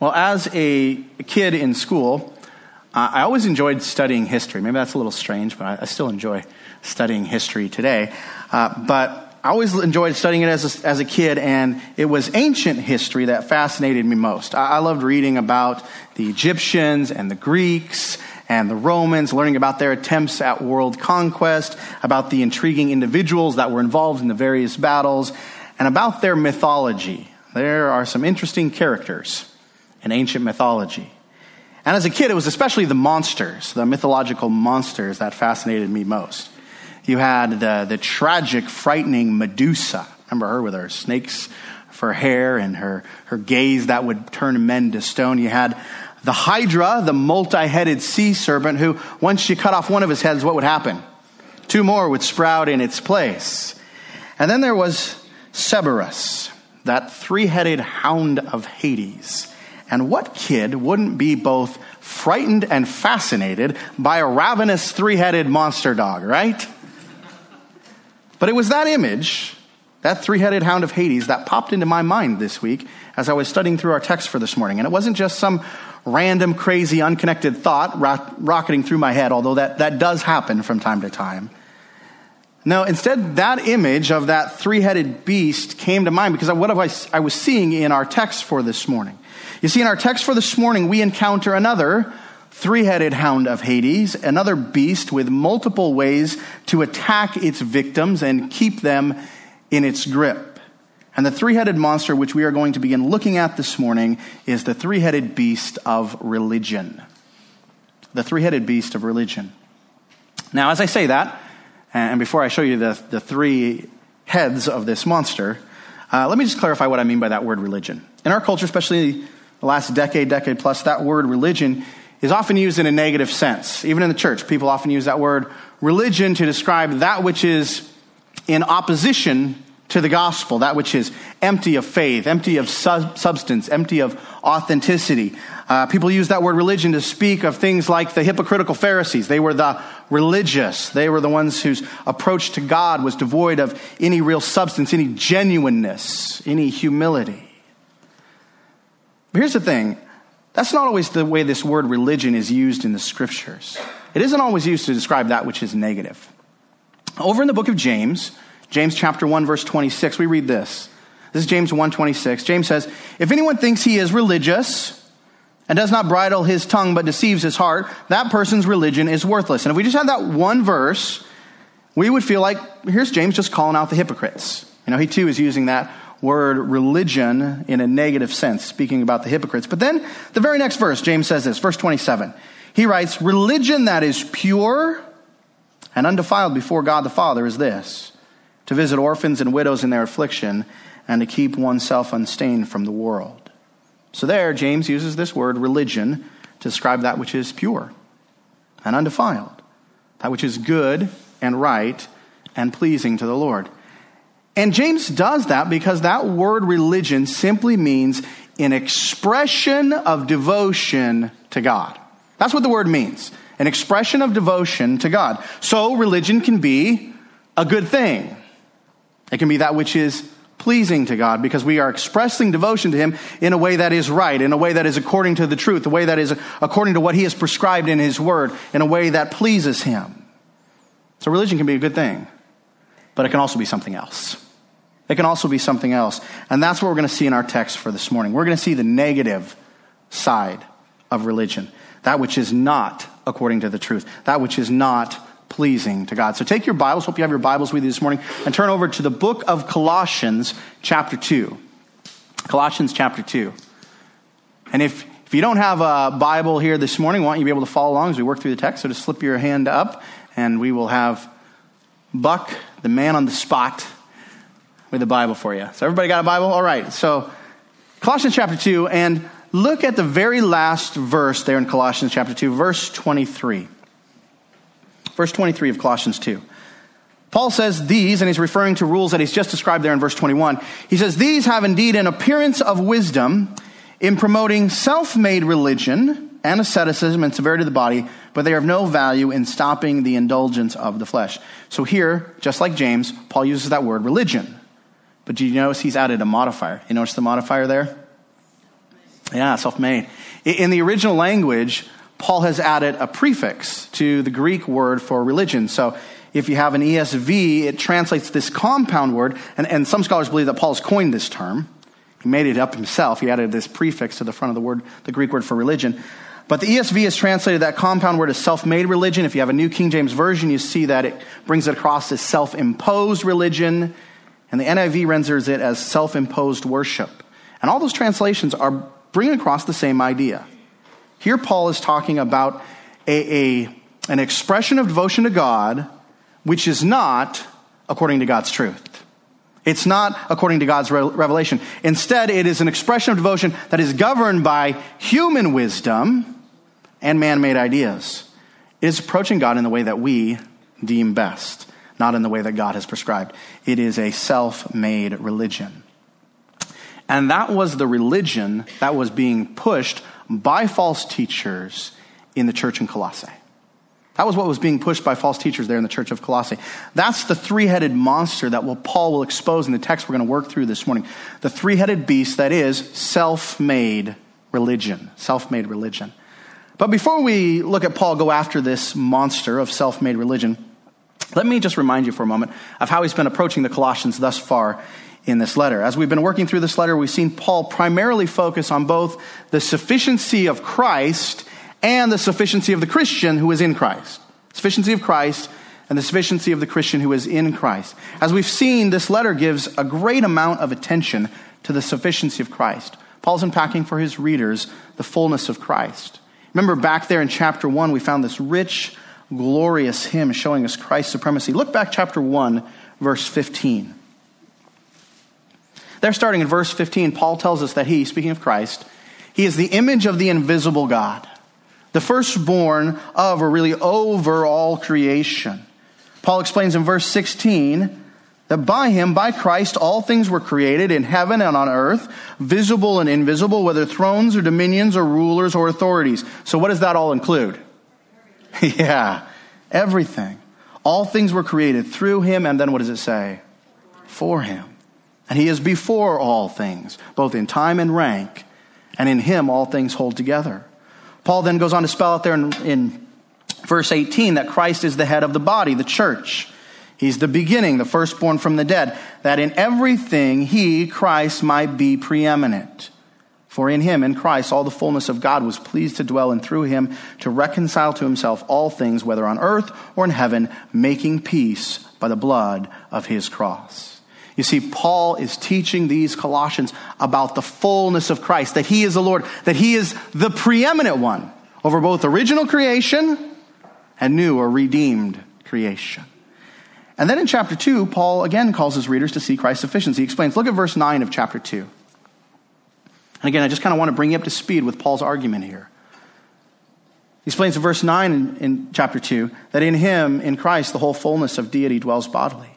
Well, as a kid in school, I always enjoyed studying history. Maybe that's a little strange, but I, I still enjoy studying history today. Uh, but I always enjoyed studying it as a, as a kid, and it was ancient history that fascinated me most. I, I loved reading about the Egyptians and the Greeks and the Romans, learning about their attempts at world conquest, about the intriguing individuals that were involved in the various battles, and about their mythology. There are some interesting characters in ancient mythology. And as a kid, it was especially the monsters, the mythological monsters, that fascinated me most. You had the, the tragic, frightening Medusa. Remember her with her snakes for hair and her, her gaze that would turn men to stone. You had the Hydra, the multi headed sea serpent, who, once you cut off one of his heads, what would happen? Two more would sprout in its place. And then there was Cerberus, that three headed hound of Hades. And what kid wouldn't be both frightened and fascinated by a ravenous three headed monster dog, right? But it was that image, that three headed hound of Hades, that popped into my mind this week as I was studying through our text for this morning. And it wasn't just some random, crazy, unconnected thought rocketing through my head, although that, that does happen from time to time. No, instead, that image of that three headed beast came to mind because of what I was seeing in our text for this morning. You see, in our text for this morning, we encounter another three headed hound of Hades, another beast with multiple ways to attack its victims and keep them in its grip. And the three headed monster, which we are going to begin looking at this morning, is the three headed beast of religion. The three headed beast of religion. Now, as I say that, and before I show you the, the three heads of this monster, uh, let me just clarify what I mean by that word religion. In our culture, especially the last decade, decade plus, that word religion is often used in a negative sense. Even in the church, people often use that word religion to describe that which is in opposition to the gospel, that which is empty of faith, empty of substance, empty of authenticity. Uh, people use that word religion to speak of things like the hypocritical Pharisees. They were the religious. They were the ones whose approach to God was devoid of any real substance, any genuineness, any humility. But here's the thing that's not always the way this word religion is used in the scriptures. It isn't always used to describe that which is negative. Over in the book of James, James chapter 1 verse 26, we read this. This is James 1:26. James says, "If anyone thinks he is religious and does not bridle his tongue but deceives his heart, that person's religion is worthless." And if we just had that one verse, we would feel like here's James just calling out the hypocrites. You know, he too is using that word religion in a negative sense, speaking about the hypocrites. But then the very next verse, James says this, verse 27. He writes, Religion that is pure and undefiled before God the Father is this to visit orphans and widows in their affliction and to keep oneself unstained from the world. So there, James uses this word religion to describe that which is pure and undefiled, that which is good and right and pleasing to the Lord. And James does that because that word religion simply means an expression of devotion to God. That's what the word means an expression of devotion to God. So religion can be a good thing, it can be that which is pleasing to God because we are expressing devotion to Him in a way that is right, in a way that is according to the truth, a way that is according to what He has prescribed in His Word, in a way that pleases Him. So religion can be a good thing, but it can also be something else. It can also be something else. And that's what we're going to see in our text for this morning. We're going to see the negative side of religion, that which is not according to the truth, that which is not pleasing to God. So take your Bibles, hope you have your Bibles with you this morning, and turn over to the book of Colossians, chapter 2. Colossians, chapter 2. And if, if you don't have a Bible here this morning, want you to be able to follow along as we work through the text. So just slip your hand up, and we will have Buck, the man on the spot, with the Bible for you. So, everybody got a Bible? All right. So, Colossians chapter 2, and look at the very last verse there in Colossians chapter 2, verse 23. Verse 23 of Colossians 2. Paul says these, and he's referring to rules that he's just described there in verse 21. He says, These have indeed an appearance of wisdom in promoting self made religion and asceticism and severity of the body, but they are of no value in stopping the indulgence of the flesh. So here, just like James, Paul uses that word religion. But do you notice he's added a modifier? You notice the modifier there? Yeah, self made. In the original language, Paul has added a prefix to the Greek word for religion. So if you have an ESV, it translates this compound word, and, and some scholars believe that Paul's coined this term. He made it up himself. He added this prefix to the front of the word, the Greek word for religion. But the ESV has translated that compound word as self made religion. If you have a New King James Version, you see that it brings it across as self imposed religion. And the NIV renders it as self imposed worship. And all those translations are bringing across the same idea. Here, Paul is talking about a, a, an expression of devotion to God which is not according to God's truth. It's not according to God's revelation. Instead, it is an expression of devotion that is governed by human wisdom and man made ideas. It is approaching God in the way that we deem best, not in the way that God has prescribed. It is a self made religion. And that was the religion that was being pushed by false teachers in the church in Colossae. That was what was being pushed by false teachers there in the church of Colossae. That's the three headed monster that will, Paul will expose in the text we're going to work through this morning. The three headed beast that is self made religion. Self made religion. But before we look at Paul go after this monster of self made religion, let me just remind you for a moment of how he's been approaching the Colossians thus far in this letter. As we've been working through this letter, we've seen Paul primarily focus on both the sufficiency of Christ and the sufficiency of the Christian who is in Christ. Sufficiency of Christ and the sufficiency of the Christian who is in Christ. As we've seen, this letter gives a great amount of attention to the sufficiency of Christ. Paul's unpacking for his readers the fullness of Christ. Remember back there in chapter 1, we found this rich, glorious hymn showing us Christ's supremacy. Look back chapter 1, verse 15. There, starting in verse 15, Paul tells us that he, speaking of Christ, he is the image of the invisible God the firstborn of, or really over all creation. Paul explains in verse 16 that by him, by Christ, all things were created in heaven and on earth, visible and invisible, whether thrones or dominions or rulers or authorities. So, what does that all include? yeah, everything. All things were created through him, and then what does it say? For him. And he is before all things, both in time and rank, and in him all things hold together. Paul then goes on to spell out there in, in verse 18 that Christ is the head of the body, the church. He's the beginning, the firstborn from the dead, that in everything he, Christ, might be preeminent. For in him, in Christ, all the fullness of God was pleased to dwell, and through him to reconcile to himself all things, whether on earth or in heaven, making peace by the blood of his cross. You see, Paul is teaching these Colossians about the fullness of Christ, that he is the Lord, that he is the preeminent one over both original creation and new or redeemed creation. And then in chapter 2, Paul again calls his readers to see Christ's sufficiency. He explains, look at verse 9 of chapter 2. And again, I just kind of want to bring you up to speed with Paul's argument here. He explains in verse 9 in, in chapter 2 that in him, in Christ, the whole fullness of deity dwells bodily.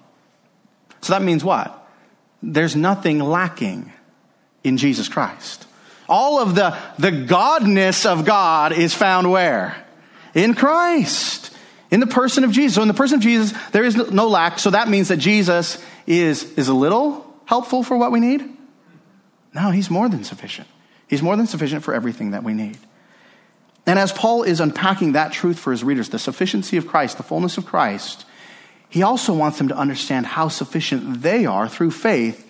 So that means what? There's nothing lacking in Jesus Christ. All of the, the godness of God is found where? In Christ. In the person of Jesus. So in the person of Jesus, there is no lack. So that means that Jesus is, is a little helpful for what we need? No, he's more than sufficient. He's more than sufficient for everything that we need. And as Paul is unpacking that truth for his readers, the sufficiency of Christ, the fullness of Christ, he also wants them to understand how sufficient they are through faith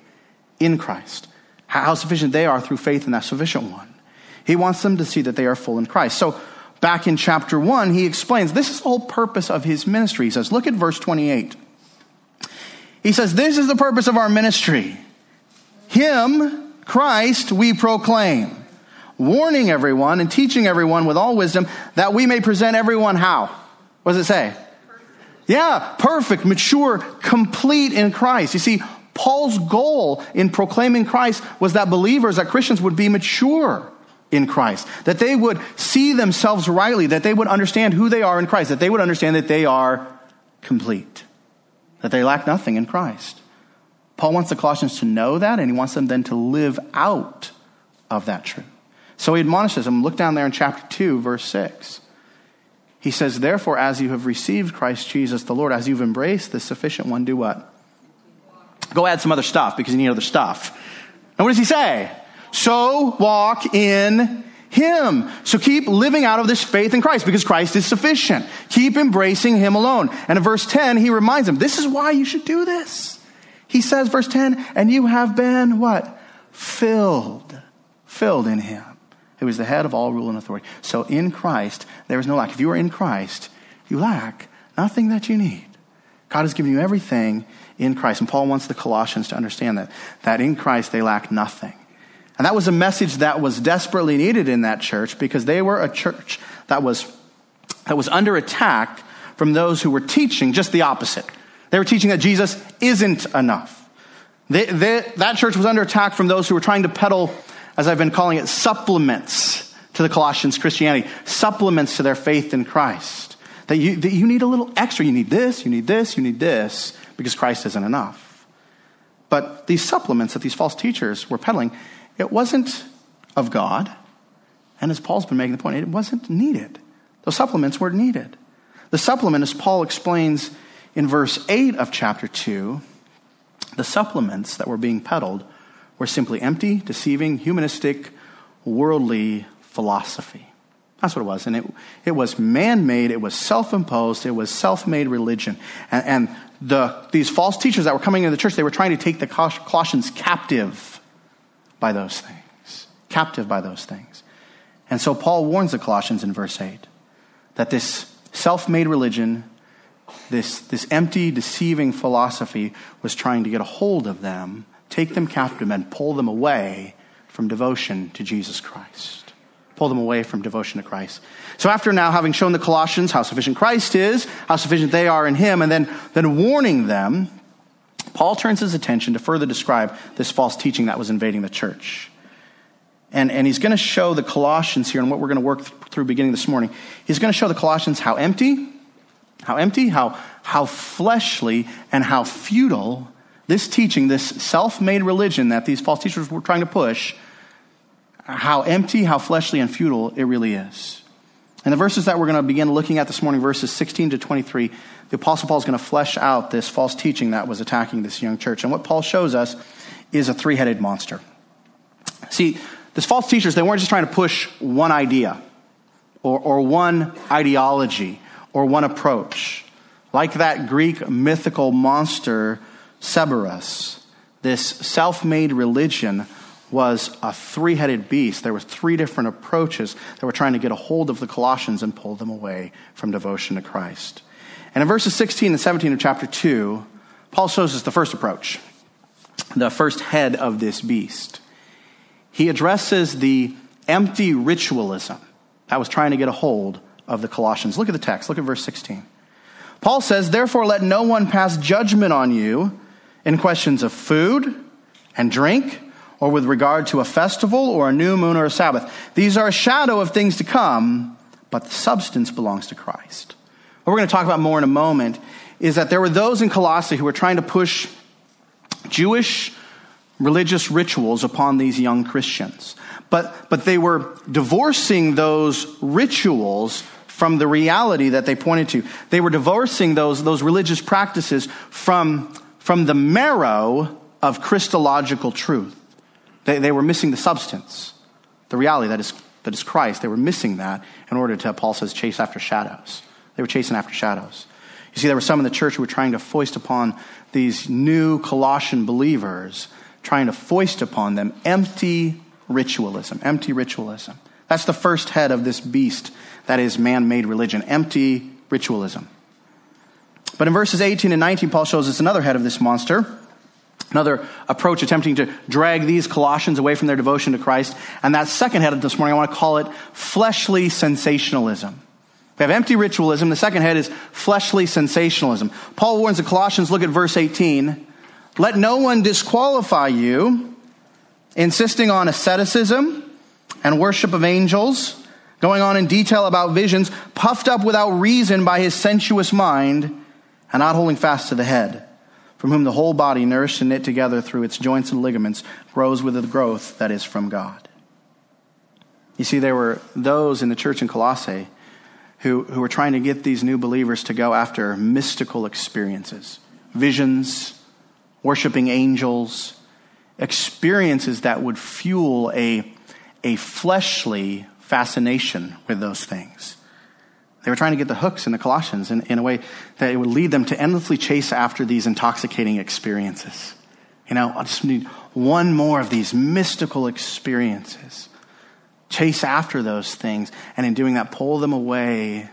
in Christ, how sufficient they are through faith in that sufficient one. He wants them to see that they are full in Christ. So, back in chapter 1, he explains this is the whole purpose of his ministry. He says, Look at verse 28. He says, This is the purpose of our ministry. Him, Christ, we proclaim, warning everyone and teaching everyone with all wisdom that we may present everyone how? What does it say? Yeah, perfect, mature, complete in Christ. You see, Paul's goal in proclaiming Christ was that believers, that Christians would be mature in Christ, that they would see themselves rightly, that they would understand who they are in Christ, that they would understand that they are complete, that they lack nothing in Christ. Paul wants the Colossians to know that, and he wants them then to live out of that truth. So he admonishes them. Look down there in chapter 2, verse 6. He says, Therefore, as you have received Christ Jesus the Lord, as you've embraced the sufficient one, do what? Go add some other stuff because you need other stuff. And what does he say? So walk in him. So keep living out of this faith in Christ because Christ is sufficient. Keep embracing Him alone. And in verse 10, he reminds them, this is why you should do this. He says, verse 10, and you have been what? Filled. Filled in Him, who is the head of all rule and authority. So in Christ, there is no lack. If you are in Christ, you lack nothing that you need. God has given you everything in Christ. And Paul wants the Colossians to understand that, that in Christ they lack nothing. And that was a message that was desperately needed in that church because they were a church that was, that was under attack from those who were teaching just the opposite. They were teaching that Jesus isn't enough. They, they, that church was under attack from those who were trying to peddle, as I've been calling it, supplements to the Colossians' Christianity, supplements to their faith in Christ. That you, that you need a little extra. You need this, you need this, you need this, because Christ isn't enough. But these supplements that these false teachers were peddling, it wasn't of God. And as Paul's been making the point, it wasn't needed. Those supplements weren't needed. The supplement, as Paul explains in verse 8 of chapter 2, the supplements that were being peddled were simply empty, deceiving, humanistic, worldly philosophy. That's what it was. And it, it was man made, it was self imposed, it was self made religion. And, and the, these false teachers that were coming into the church, they were trying to take the Colossians captive by those things, captive by those things. And so Paul warns the Colossians in verse 8 that this self made religion, this, this empty, deceiving philosophy was trying to get a hold of them, take them captive, and pull them away from devotion to Jesus Christ. Pull them away from devotion to Christ. So, after now having shown the Colossians how sufficient Christ is, how sufficient they are in Him, and then, then warning them Paul turns his attention to further describe this false teaching that was invading the church. And, and he's going to show the Colossians here, and what we're going to work through beginning this morning. He's going to show the Colossians how empty, how empty, how, how fleshly, and how futile this teaching, this self made religion that these false teachers were trying to push, how empty, how fleshly, and futile it really is. And the verses that we're going to begin looking at this morning, verses 16 to 23, the Apostle Paul is going to flesh out this false teaching that was attacking this young church. And what Paul shows us is a three headed monster. See, these false teachers, they weren't just trying to push one idea or, or one ideology or one approach. Like that Greek mythical monster, Cerberus, this self made religion was a three headed beast. There were three different approaches that were trying to get a hold of the Colossians and pull them away from devotion to Christ. And in verses 16 and 17 of chapter 2, Paul shows us the first approach, the first head of this beast. He addresses the empty ritualism that was trying to get a hold of the Colossians. Look at the text, look at verse 16. Paul says, Therefore, let no one pass judgment on you in questions of food and drink, or with regard to a festival, or a new moon, or a Sabbath. These are a shadow of things to come, but the substance belongs to Christ. What we're going to talk about more in a moment is that there were those in Colossae who were trying to push Jewish religious rituals upon these young Christians. But, but they were divorcing those rituals from the reality that they pointed to. They were divorcing those, those religious practices from, from the marrow of Christological truth. They, they were missing the substance, the reality that is, that is Christ. They were missing that in order to, Paul says, chase after shadows. They were chasing after shadows. You see, there were some in the church who were trying to foist upon these new Colossian believers, trying to foist upon them empty ritualism, empty ritualism. That's the first head of this beast that is man made religion, empty ritualism. But in verses 18 and 19, Paul shows us another head of this monster, another approach attempting to drag these Colossians away from their devotion to Christ. And that second head of this morning, I want to call it fleshly sensationalism. We have empty ritualism. The second head is fleshly sensationalism. Paul warns the Colossians, look at verse 18. Let no one disqualify you, insisting on asceticism and worship of angels, going on in detail about visions, puffed up without reason by his sensuous mind, and not holding fast to the head, from whom the whole body, nourished and knit together through its joints and ligaments, grows with the growth that is from God. You see, there were those in the church in Colossae who, who were trying to get these new believers to go after mystical experiences, visions, worshiping angels, experiences that would fuel a, a fleshly fascination with those things. They were trying to get the hooks in the Colossians in, in a way that it would lead them to endlessly chase after these intoxicating experiences. You know, I just need one more of these mystical experiences. Chase after those things, and in doing that, pull them away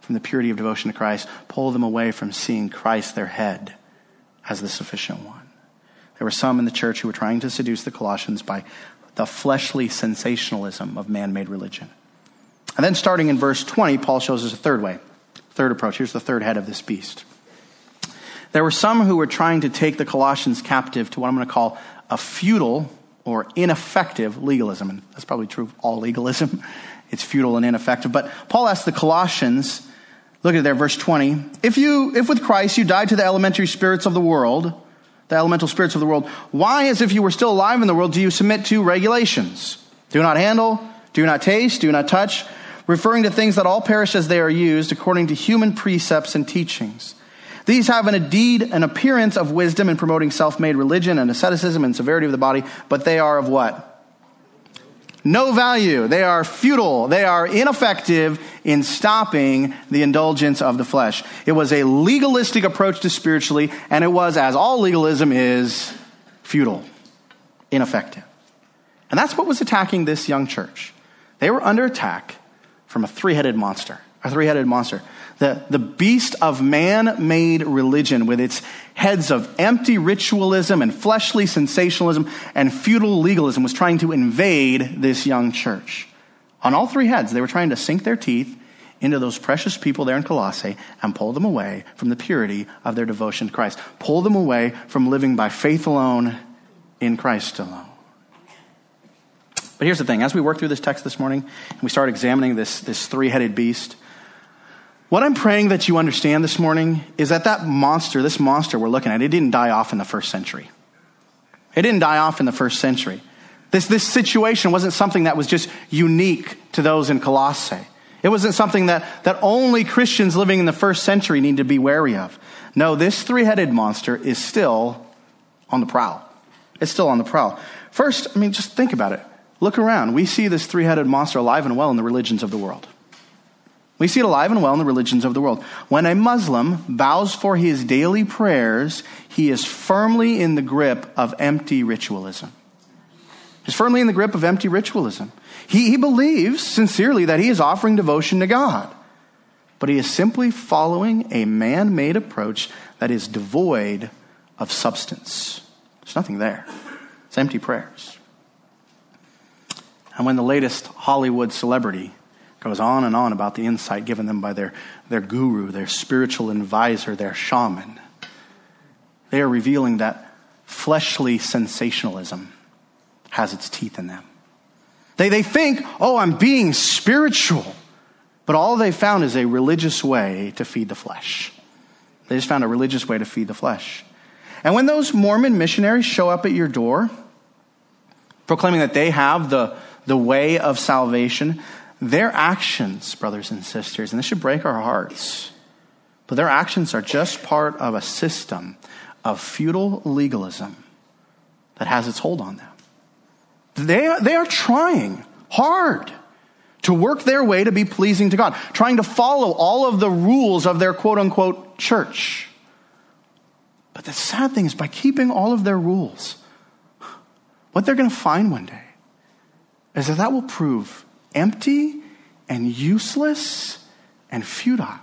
from the purity of devotion to Christ, pull them away from seeing Christ, their head, as the sufficient one. There were some in the church who were trying to seduce the Colossians by the fleshly sensationalism of man made religion. And then, starting in verse 20, Paul shows us a third way, third approach. Here's the third head of this beast. There were some who were trying to take the Colossians captive to what I'm going to call a futile or ineffective legalism. And that's probably true of all legalism. It's futile and ineffective. But Paul asked the Colossians, look at there, verse 20. If you, if with Christ you died to the elementary spirits of the world, the elemental spirits of the world, why, as if you were still alive in the world, do you submit to regulations? Do not handle, do not taste, do not touch, referring to things that all perish as they are used according to human precepts and teachings. These have indeed an appearance of wisdom in promoting self made religion and asceticism and severity of the body, but they are of what? No value. They are futile. They are ineffective in stopping the indulgence of the flesh. It was a legalistic approach to spiritually, and it was, as all legalism is, futile, ineffective. And that's what was attacking this young church. They were under attack from a three headed monster. A three headed monster. The, the beast of man made religion with its heads of empty ritualism and fleshly sensationalism and futile legalism was trying to invade this young church. On all three heads, they were trying to sink their teeth into those precious people there in Colossae and pull them away from the purity of their devotion to Christ. Pull them away from living by faith alone in Christ alone. But here's the thing as we work through this text this morning and we start examining this, this three headed beast, what I'm praying that you understand this morning is that that monster, this monster we're looking at, it didn't die off in the first century. It didn't die off in the first century. This, this situation wasn't something that was just unique to those in Colossae. It wasn't something that, that only Christians living in the first century need to be wary of. No, this three headed monster is still on the prowl. It's still on the prowl. First, I mean, just think about it. Look around. We see this three headed monster alive and well in the religions of the world. We see it alive and well in the religions of the world. When a Muslim bows for his daily prayers, he is firmly in the grip of empty ritualism. He's firmly in the grip of empty ritualism. He, he believes sincerely that he is offering devotion to God, but he is simply following a man made approach that is devoid of substance. There's nothing there, it's empty prayers. And when the latest Hollywood celebrity goes on and on about the insight given them by their, their guru, their spiritual advisor, their shaman, they are revealing that fleshly sensationalism has its teeth in them. They, they think, oh, I'm being spiritual. But all they found is a religious way to feed the flesh. They just found a religious way to feed the flesh. And when those Mormon missionaries show up at your door, proclaiming that they have the, the way of salvation, their actions, brothers and sisters, and this should break our hearts, but their actions are just part of a system of futile legalism that has its hold on them. They are, they are trying hard to work their way to be pleasing to God, trying to follow all of the rules of their quote unquote church. But the sad thing is, by keeping all of their rules, what they're going to find one day is that that will prove empty and useless and futile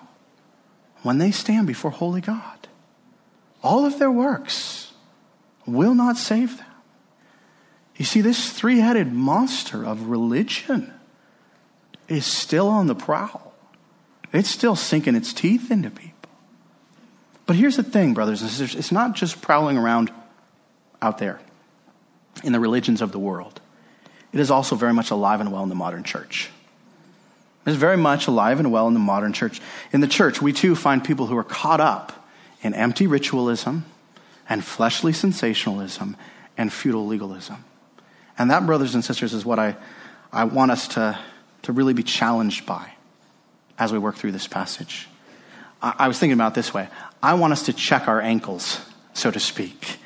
when they stand before holy God. All of their works will not save them. You see, this three headed monster of religion is still on the prowl, it's still sinking its teeth into people. But here's the thing, brothers and sisters it's not just prowling around out there in the religions of the world it is also very much alive and well in the modern church. It is very much alive and well in the modern church. In the church, we too find people who are caught up in empty ritualism and fleshly sensationalism and futile legalism. And that, brothers and sisters, is what I, I want us to, to really be challenged by as we work through this passage. I, I was thinking about this way I want us to check our ankles, so to speak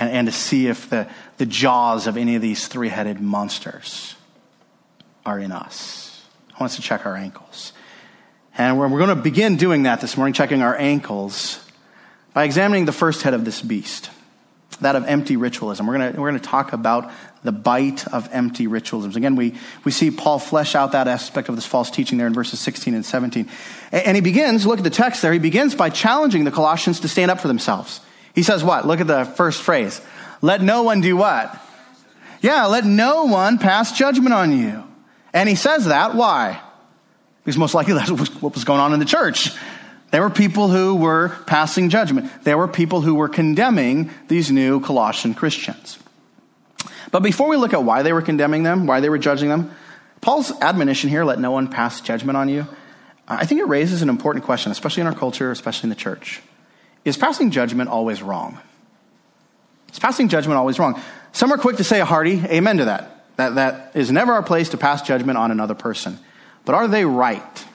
and, and to see if the, the jaws of any of these three headed monsters are in us. I want us to check our ankles. And we're, we're going to begin doing that this morning, checking our ankles, by examining the first head of this beast, that of empty ritualism. We're going to, we're going to talk about the bite of empty ritualisms. Again, we, we see Paul flesh out that aspect of this false teaching there in verses 16 and 17. And, and he begins, look at the text there, he begins by challenging the Colossians to stand up for themselves. He says what? Look at the first phrase. Let no one do what? Yeah, let no one pass judgment on you. And he says that, why? Because most likely that's what was going on in the church. There were people who were passing judgment. There were people who were condemning these new Colossian Christians. But before we look at why they were condemning them, why they were judging them, Paul's admonition here, let no one pass judgment on you, I think it raises an important question, especially in our culture, especially in the church. Is passing judgment always wrong? Is passing judgment always wrong? Some are quick to say a hearty amen to that. That, that is never our place to pass judgment on another person. But are they right?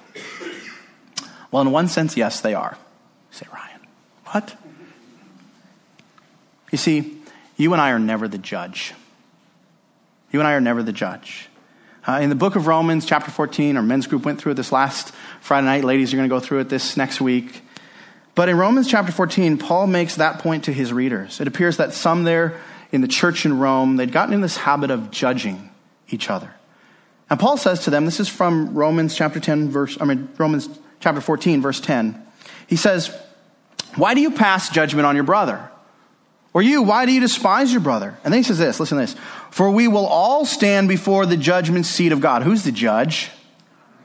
Well, in one sense, yes, they are. You say, Ryan, what? You see, you and I are never the judge. You and I are never the judge. Uh, in the book of Romans, chapter 14, our men's group went through it this last Friday night. Ladies are going to go through it this next week. But in Romans chapter 14, Paul makes that point to his readers. It appears that some there in the church in Rome, they'd gotten in this habit of judging each other. And Paul says to them, this is from Romans chapter 10, verse, I mean, Romans chapter 14, verse 10. He says, Why do you pass judgment on your brother? Or you, why do you despise your brother? And then he says this, listen to this. For we will all stand before the judgment seat of God. Who's the judge?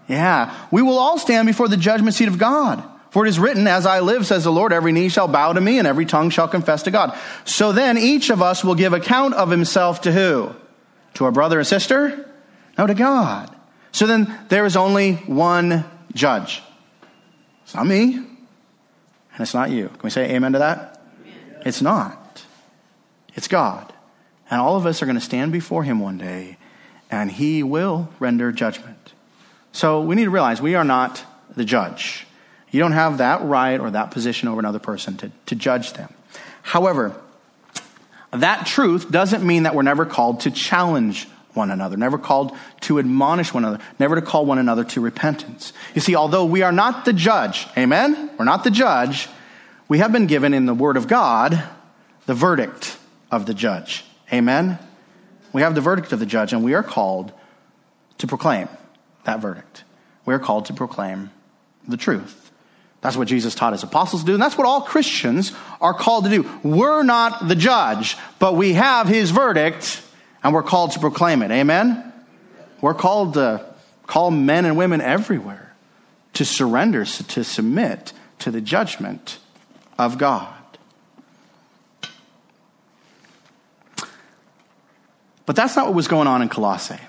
Yeah. We will all stand before the judgment seat of God. For it is written, As I live, says the Lord, every knee shall bow to me and every tongue shall confess to God. So then each of us will give account of himself to who? To our brother and sister? No, to God. So then there is only one judge. It's not me, and it's not you. Can we say amen to that? Amen. It's not. It's God. And all of us are going to stand before him one day, and he will render judgment. So we need to realize we are not the judge. You don't have that right or that position over another person to, to judge them. However, that truth doesn't mean that we're never called to challenge one another, never called to admonish one another, never to call one another to repentance. You see, although we are not the judge, amen? We're not the judge, we have been given in the Word of God the verdict of the judge. Amen? We have the verdict of the judge, and we are called to proclaim that verdict. We are called to proclaim the truth. That's what Jesus taught his apostles to do, and that's what all Christians are called to do. We're not the judge, but we have his verdict and we're called to proclaim it. Amen? We're called to call men and women everywhere to surrender, to submit to the judgment of God. But that's not what was going on in Colossae.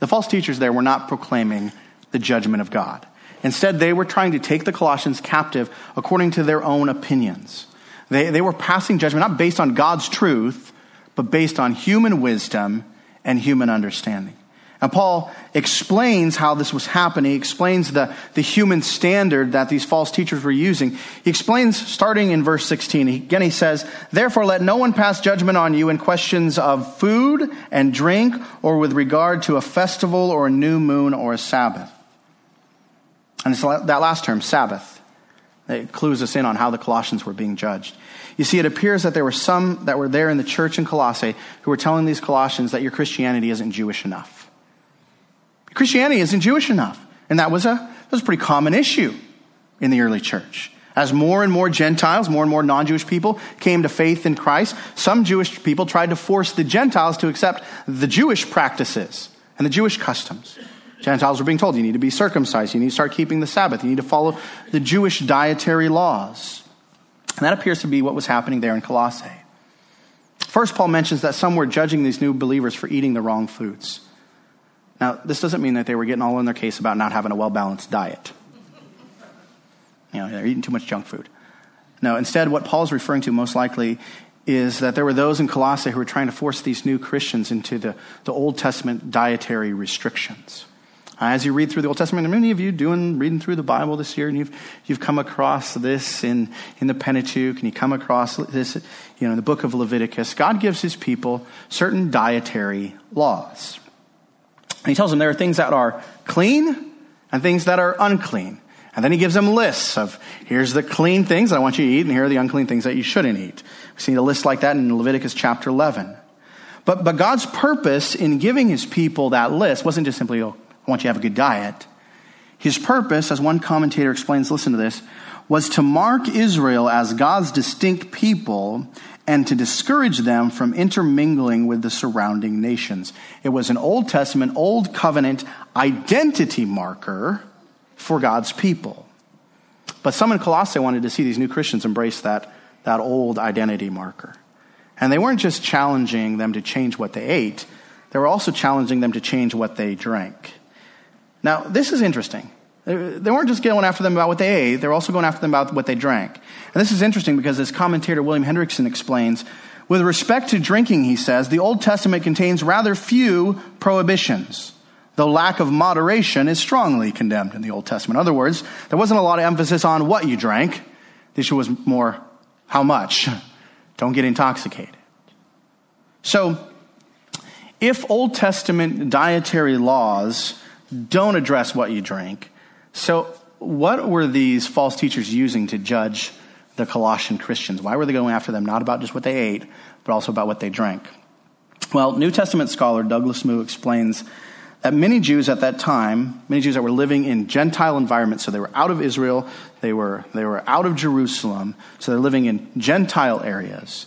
The false teachers there were not proclaiming the judgment of God. Instead, they were trying to take the Colossians captive according to their own opinions. They, they were passing judgment not based on God's truth, but based on human wisdom and human understanding. And Paul explains how this was happening. He explains the, the human standard that these false teachers were using. He explains starting in verse 16. Again, he says, Therefore, let no one pass judgment on you in questions of food and drink or with regard to a festival or a new moon or a Sabbath. And it's that last term, Sabbath, that clues us in on how the Colossians were being judged. You see, it appears that there were some that were there in the church in Colossae who were telling these Colossians that your Christianity isn't Jewish enough. Christianity isn't Jewish enough. And that was a, that was a pretty common issue in the early church. As more and more Gentiles, more and more non Jewish people came to faith in Christ, some Jewish people tried to force the Gentiles to accept the Jewish practices and the Jewish customs. Gentiles were being told you need to be circumcised, you need to start keeping the Sabbath, you need to follow the Jewish dietary laws. And that appears to be what was happening there in Colossae. First, Paul mentions that some were judging these new believers for eating the wrong foods. Now, this doesn't mean that they were getting all in their case about not having a well balanced diet. You know, they're eating too much junk food. No, instead, what Paul's referring to most likely is that there were those in Colossae who were trying to force these new Christians into the, the Old Testament dietary restrictions. As you read through the Old Testament, many of you doing reading through the Bible this year, and you've you've come across this in in the Pentateuch, and you come across this, you know, in the book of Leviticus. God gives His people certain dietary laws, and He tells them there are things that are clean and things that are unclean. And then he gives them lists of here's the clean things I want you to eat, and here are the unclean things that you shouldn't eat. We see a list like that in Leviticus chapter 11. But, but God's purpose in giving his people that list wasn't just simply, oh, I want you to have a good diet. His purpose, as one commentator explains, listen to this, was to mark Israel as God's distinct people and to discourage them from intermingling with the surrounding nations. It was an Old Testament, Old Covenant identity marker for God's people. But some in Colossae wanted to see these new Christians embrace that, that old identity marker. And they weren't just challenging them to change what they ate, they were also challenging them to change what they drank. Now, this is interesting. They weren't just going after them about what they ate, they were also going after them about what they drank. And this is interesting because, as commentator William Hendriksen explains, with respect to drinking, he says, the Old Testament contains rather few prohibitions, though lack of moderation is strongly condemned in the Old Testament. In other words, there wasn't a lot of emphasis on what you drank, the issue was more how much. Don't get intoxicated. So, if Old Testament dietary laws don't address what you drink, so what were these false teachers using to judge the Colossian Christians? Why were they going after them? Not about just what they ate, but also about what they drank. Well, New Testament scholar Douglas Moo explains that many Jews at that time, many Jews that were living in Gentile environments, so they were out of Israel, they were, they were out of Jerusalem, so they're living in Gentile areas.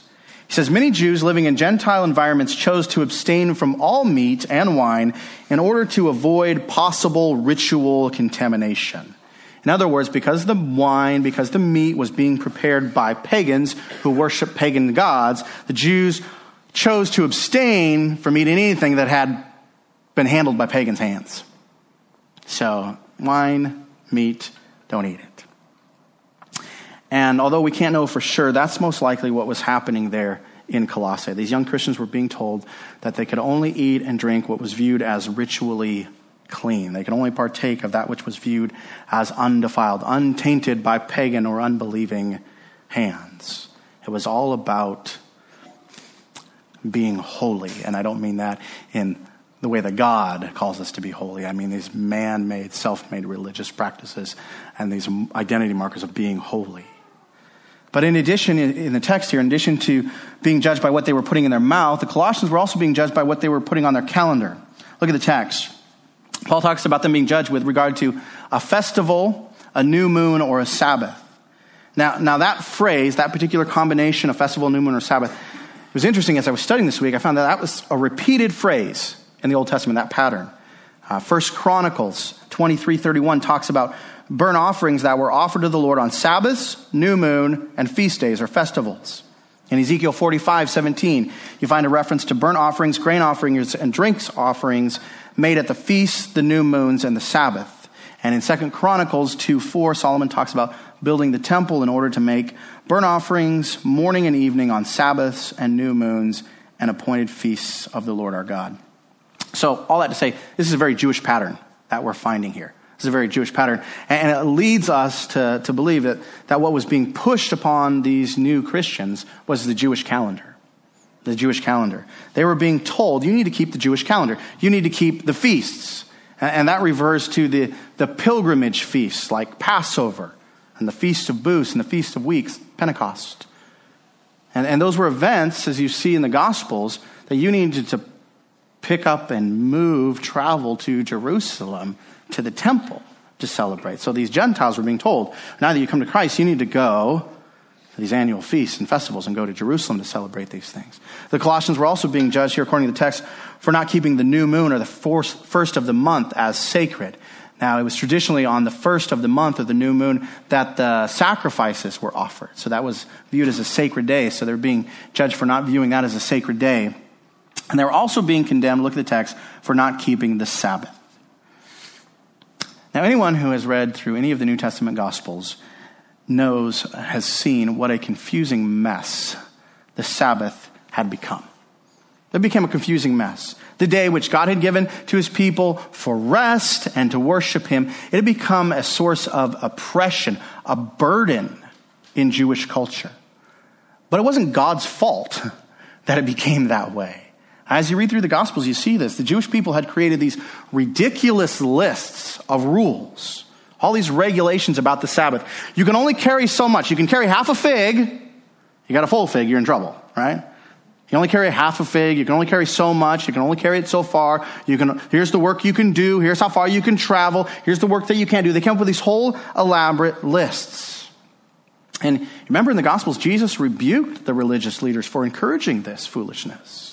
He says, Many Jews living in Gentile environments chose to abstain from all meat and wine in order to avoid possible ritual contamination. In other words, because the wine, because the meat was being prepared by pagans who worship pagan gods, the Jews chose to abstain from eating anything that had been handled by pagans' hands. So, wine, meat, don't eat it. And although we can't know for sure, that's most likely what was happening there in Colossae. These young Christians were being told that they could only eat and drink what was viewed as ritually clean. They could only partake of that which was viewed as undefiled, untainted by pagan or unbelieving hands. It was all about being holy. And I don't mean that in the way that God calls us to be holy. I mean these man made, self made religious practices and these identity markers of being holy. But in addition, in the text here, in addition to being judged by what they were putting in their mouth, the Colossians were also being judged by what they were putting on their calendar. Look at the text. Paul talks about them being judged with regard to a festival, a new moon, or a Sabbath. Now, now that phrase, that particular combination of festival, new moon, or Sabbath, it was interesting as I was studying this week. I found that that was a repeated phrase in the Old Testament, that pattern. Uh, First Chronicles 23 31 talks about burnt offerings that were offered to the Lord on Sabbaths, new moon, and feast days or festivals. In Ezekiel 45, 17, you find a reference to burnt offerings, grain offerings, and drinks offerings made at the feasts, the new moons, and the Sabbath. And in 2 Chronicles 2, 4, Solomon talks about building the temple in order to make burnt offerings morning and evening on Sabbaths and new moons and appointed feasts of the Lord our God. So, all that to say, this is a very Jewish pattern that we're finding here. It's a very Jewish pattern. And it leads us to, to believe that, that what was being pushed upon these new Christians was the Jewish calendar. The Jewish calendar. They were being told, you need to keep the Jewish calendar. You need to keep the feasts. And that refers to the, the pilgrimage feasts like Passover and the Feast of Booths and the Feast of Weeks, Pentecost. And, and those were events, as you see in the Gospels, that you needed to pick up and move, travel to Jerusalem to the temple to celebrate. So these Gentiles were being told, now that you come to Christ, you need to go to these annual feasts and festivals and go to Jerusalem to celebrate these things. The Colossians were also being judged here, according to the text, for not keeping the new moon or the first of the month as sacred. Now, it was traditionally on the first of the month of the new moon that the sacrifices were offered. So that was viewed as a sacred day. So they're being judged for not viewing that as a sacred day. And they were also being condemned, look at the text, for not keeping the Sabbath. Now, anyone who has read through any of the New Testament Gospels knows, has seen what a confusing mess the Sabbath had become. It became a confusing mess. The day which God had given to his people for rest and to worship him, it had become a source of oppression, a burden in Jewish culture. But it wasn't God's fault that it became that way. As you read through the Gospels, you see this. The Jewish people had created these ridiculous lists of rules, all these regulations about the Sabbath. You can only carry so much. You can carry half a fig. You got a full fig, you're in trouble, right? You only carry half a fig. You can only carry so much. You can only carry it so far. You can, here's the work you can do. Here's how far you can travel. Here's the work that you can't do. They came up with these whole elaborate lists. And remember in the Gospels, Jesus rebuked the religious leaders for encouraging this foolishness.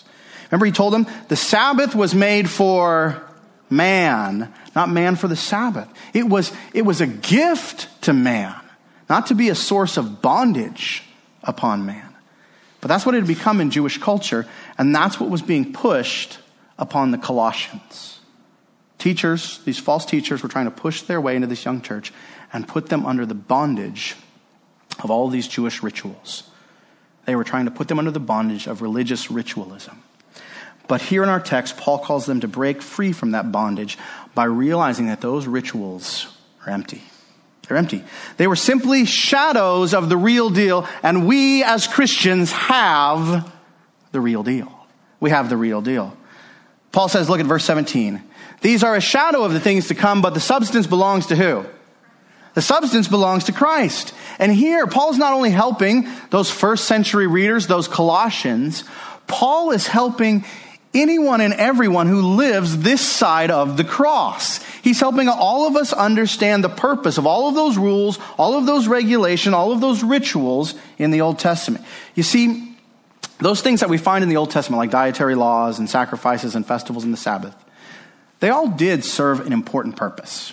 Remember, he told them the Sabbath was made for man, not man for the Sabbath. It was, it was a gift to man, not to be a source of bondage upon man. But that's what it had become in Jewish culture, and that's what was being pushed upon the Colossians. Teachers, these false teachers, were trying to push their way into this young church and put them under the bondage of all these Jewish rituals. They were trying to put them under the bondage of religious ritualism. But here in our text, Paul calls them to break free from that bondage by realizing that those rituals are empty. They're empty. They were simply shadows of the real deal, and we as Christians have the real deal. We have the real deal. Paul says, look at verse 17. These are a shadow of the things to come, but the substance belongs to who? The substance belongs to Christ. And here, Paul's not only helping those first century readers, those Colossians, Paul is helping anyone and everyone who lives this side of the cross. He's helping all of us understand the purpose of all of those rules, all of those regulations, all of those rituals in the Old Testament. You see, those things that we find in the Old Testament, like dietary laws and sacrifices and festivals and the Sabbath, they all did serve an important purpose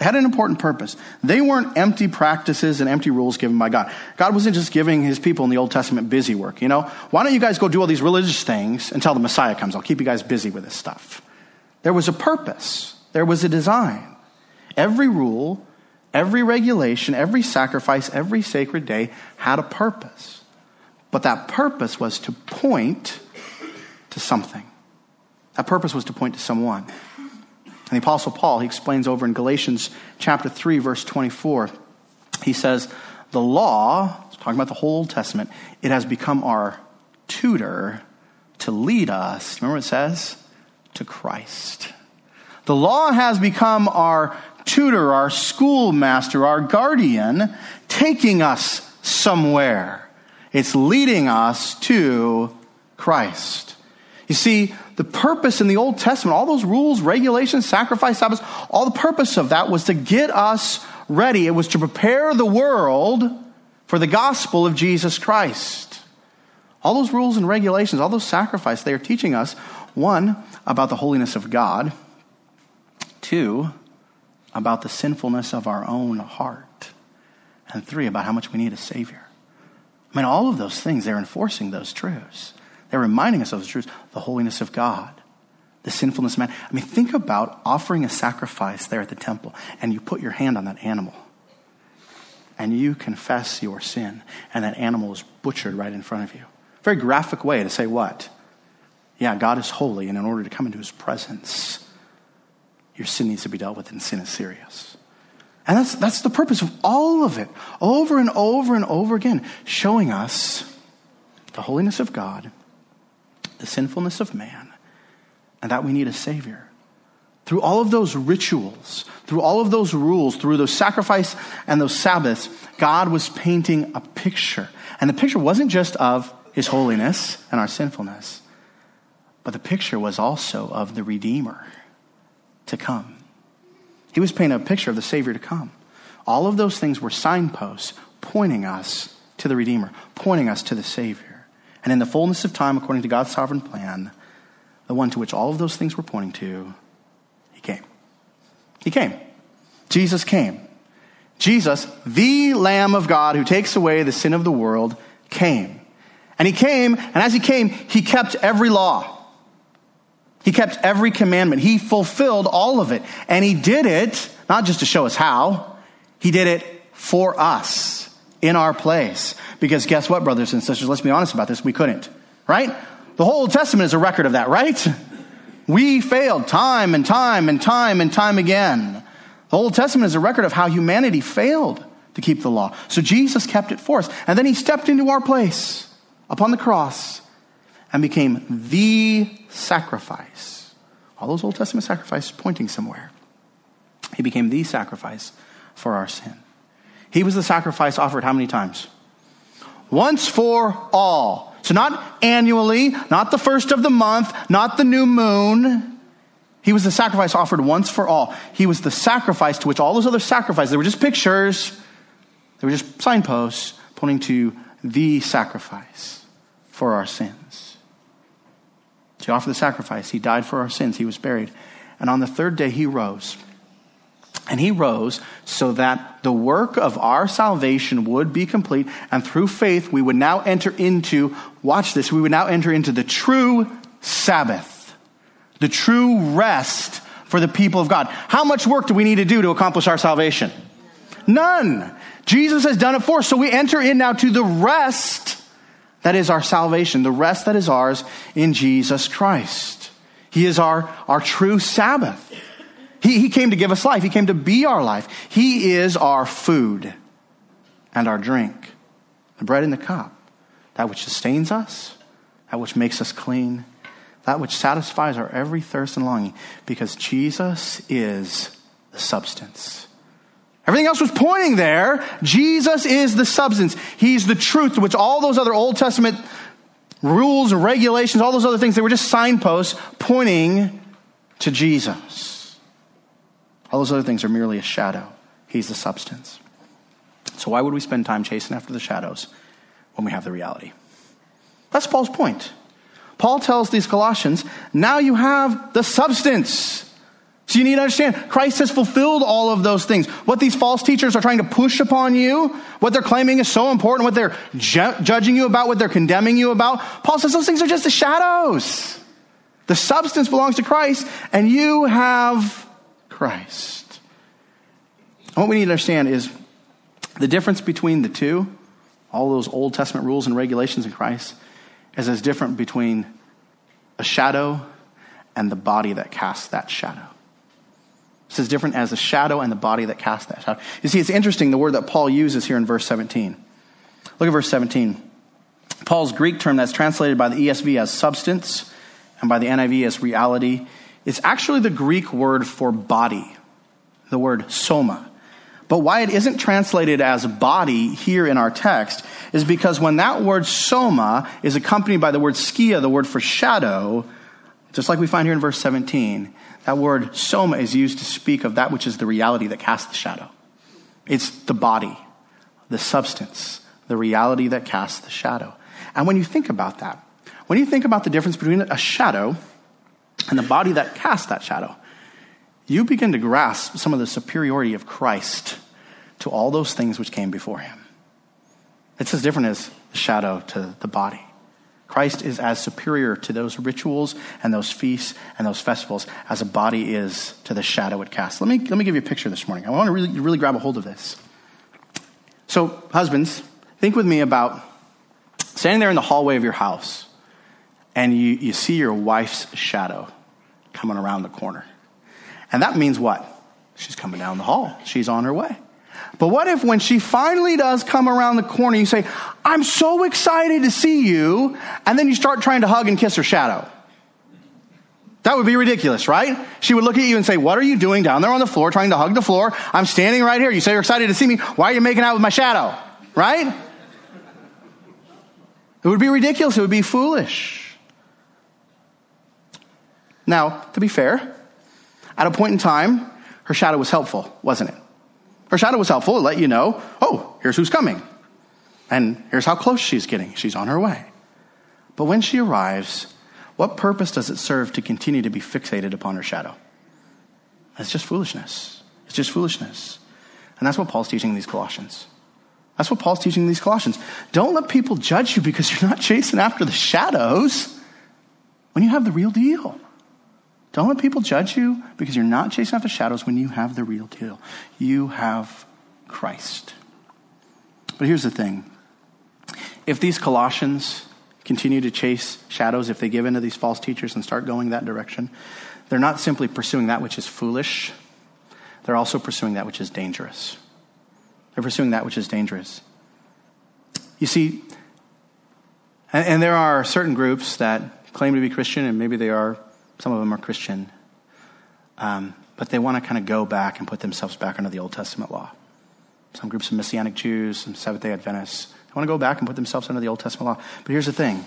had an important purpose. They weren't empty practices and empty rules given by God. God wasn't just giving his people in the Old Testament busy work, you know? Why don't you guys go do all these religious things until the Messiah comes? I'll keep you guys busy with this stuff. There was a purpose. There was a design. Every rule, every regulation, every sacrifice, every sacred day had a purpose. But that purpose was to point to something. That purpose was to point to someone. And the Apostle Paul, he explains over in Galatians chapter 3, verse 24, he says, The law, talking about the whole Old Testament, it has become our tutor to lead us, remember what it says? To Christ. The law has become our tutor, our schoolmaster, our guardian, taking us somewhere. It's leading us to Christ. You see, the purpose in the Old Testament, all those rules, regulations, sacrifice, Sabbaths, all the purpose of that was to get us ready. It was to prepare the world for the gospel of Jesus Christ. All those rules and regulations, all those sacrifices, they are teaching us one, about the holiness of God, two, about the sinfulness of our own heart, and three, about how much we need a Savior. I mean, all of those things, they're enforcing those truths. They're reminding us of the truth, the holiness of God, the sinfulness of man. I mean, think about offering a sacrifice there at the temple, and you put your hand on that animal, and you confess your sin, and that animal is butchered right in front of you. Very graphic way to say what? Yeah, God is holy, and in order to come into his presence, your sin needs to be dealt with, and sin is serious. And that's, that's the purpose of all of it, over and over and over again, showing us the holiness of God the sinfulness of man, and that we need a Savior. Through all of those rituals, through all of those rules, through those sacrifice and those Sabbaths, God was painting a picture. And the picture wasn't just of His holiness and our sinfulness, but the picture was also of the Redeemer to come. He was painting a picture of the Savior to come. All of those things were signposts pointing us to the Redeemer, pointing us to the Savior. And in the fullness of time, according to God's sovereign plan, the one to which all of those things were pointing to, he came. He came. Jesus came. Jesus, the Lamb of God who takes away the sin of the world, came. And he came, and as he came, he kept every law. He kept every commandment. He fulfilled all of it. And he did it, not just to show us how, he did it for us in our place. Because guess what, brothers and sisters? Let's be honest about this. We couldn't, right? The whole Old Testament is a record of that, right? We failed time and time and time and time again. The Old Testament is a record of how humanity failed to keep the law. So Jesus kept it for us. And then he stepped into our place upon the cross and became the sacrifice. All those Old Testament sacrifices pointing somewhere. He became the sacrifice for our sin. He was the sacrifice offered how many times? Once for all. So not annually, not the first of the month, not the new moon. He was the sacrifice offered once for all. He was the sacrifice to which all those other sacrifices, they were just pictures, they were just signposts pointing to the sacrifice for our sins. To offer the sacrifice, he died for our sins, he was buried. And on the third day, he rose. And he rose so that the work of our salvation would be complete. And through faith, we would now enter into, watch this, we would now enter into the true Sabbath, the true rest for the people of God. How much work do we need to do to accomplish our salvation? None. Jesus has done it for us. So we enter in now to the rest that is our salvation, the rest that is ours in Jesus Christ. He is our, our true Sabbath. He, he came to give us life. He came to be our life. He is our food and our drink, the bread and the cup, that which sustains us, that which makes us clean, that which satisfies our every thirst and longing, because Jesus is the substance. Everything else was pointing there. Jesus is the substance. He's the truth to which all those other Old Testament rules and regulations, all those other things, they were just signposts pointing to Jesus. All those other things are merely a shadow. He's the substance. So, why would we spend time chasing after the shadows when we have the reality? That's Paul's point. Paul tells these Colossians, now you have the substance. So you need to understand, Christ has fulfilled all of those things. What these false teachers are trying to push upon you, what they're claiming is so important, what they're ju- judging you about, what they're condemning you about, Paul says those things are just the shadows. The substance belongs to Christ, and you have Christ. What we need to understand is the difference between the two, all those Old Testament rules and regulations in Christ, is as different between a shadow and the body that casts that shadow. It's as different as the shadow and the body that casts that shadow. You see, it's interesting the word that Paul uses here in verse 17. Look at verse 17. Paul's Greek term that's translated by the ESV as substance and by the NIV as reality it's actually the Greek word for body, the word soma. But why it isn't translated as body here in our text is because when that word soma is accompanied by the word skia, the word for shadow, just like we find here in verse 17, that word soma is used to speak of that which is the reality that casts the shadow. It's the body, the substance, the reality that casts the shadow. And when you think about that, when you think about the difference between a shadow and the body that casts that shadow, you begin to grasp some of the superiority of Christ to all those things which came before him. It's as different as the shadow to the body. Christ is as superior to those rituals and those feasts and those festivals as a body is to the shadow it casts. Let me, let me give you a picture this morning. I want to really, really grab a hold of this. So, husbands, think with me about standing there in the hallway of your house and you, you see your wife's shadow coming around the corner. And that means what? She's coming down the hall. She's on her way. But what if when she finally does come around the corner, you say, I'm so excited to see you, and then you start trying to hug and kiss her shadow? That would be ridiculous, right? She would look at you and say, What are you doing down there on the floor trying to hug the floor? I'm standing right here. You say you're excited to see me. Why are you making out with my shadow? Right? It would be ridiculous. It would be foolish. Now, to be fair, at a point in time, her shadow was helpful, wasn't it? Her shadow was helpful. It let you know, oh, here's who's coming. And here's how close she's getting. She's on her way. But when she arrives, what purpose does it serve to continue to be fixated upon her shadow? It's just foolishness. It's just foolishness. And that's what Paul's teaching these Colossians. That's what Paul's teaching these Colossians. Don't let people judge you because you're not chasing after the shadows when you have the real deal. Don't let people judge you because you're not chasing after shadows when you have the real deal. You have Christ. But here's the thing if these Colossians continue to chase shadows, if they give in to these false teachers and start going that direction, they're not simply pursuing that which is foolish, they're also pursuing that which is dangerous. They're pursuing that which is dangerous. You see, and, and there are certain groups that claim to be Christian, and maybe they are, some of them are Christian, um, but they want to kind of go back and put themselves back under the Old Testament law. Some groups of Messianic Jews, some Seventh day Adventists, they want to go back and put themselves under the Old Testament law. But here's the thing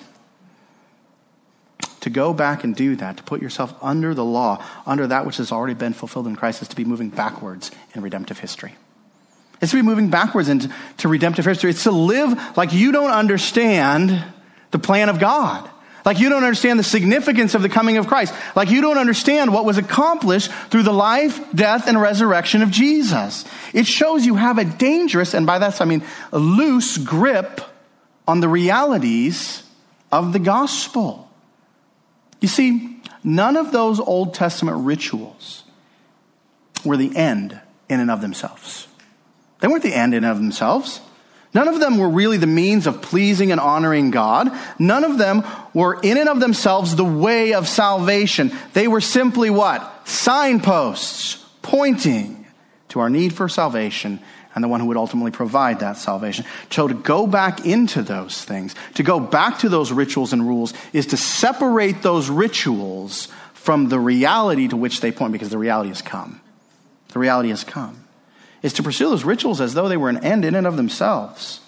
to go back and do that, to put yourself under the law, under that which has already been fulfilled in Christ, is to be moving backwards in redemptive history. It's to be moving backwards into to redemptive history. It's to live like you don't understand the plan of God. Like you don't understand the significance of the coming of Christ. Like you don't understand what was accomplished through the life, death, and resurrection of Jesus. It shows you have a dangerous, and by that I mean a loose grip on the realities of the gospel. You see, none of those Old Testament rituals were the end in and of themselves. They weren't the end in and of themselves. None of them were really the means of pleasing and honoring God. None of them were in and of themselves the way of salvation. They were simply what? Signposts pointing to our need for salvation and the one who would ultimately provide that salvation. So to go back into those things, to go back to those rituals and rules, is to separate those rituals from the reality to which they point, because the reality has come. The reality has come is to pursue those rituals as though they were an end in and of themselves,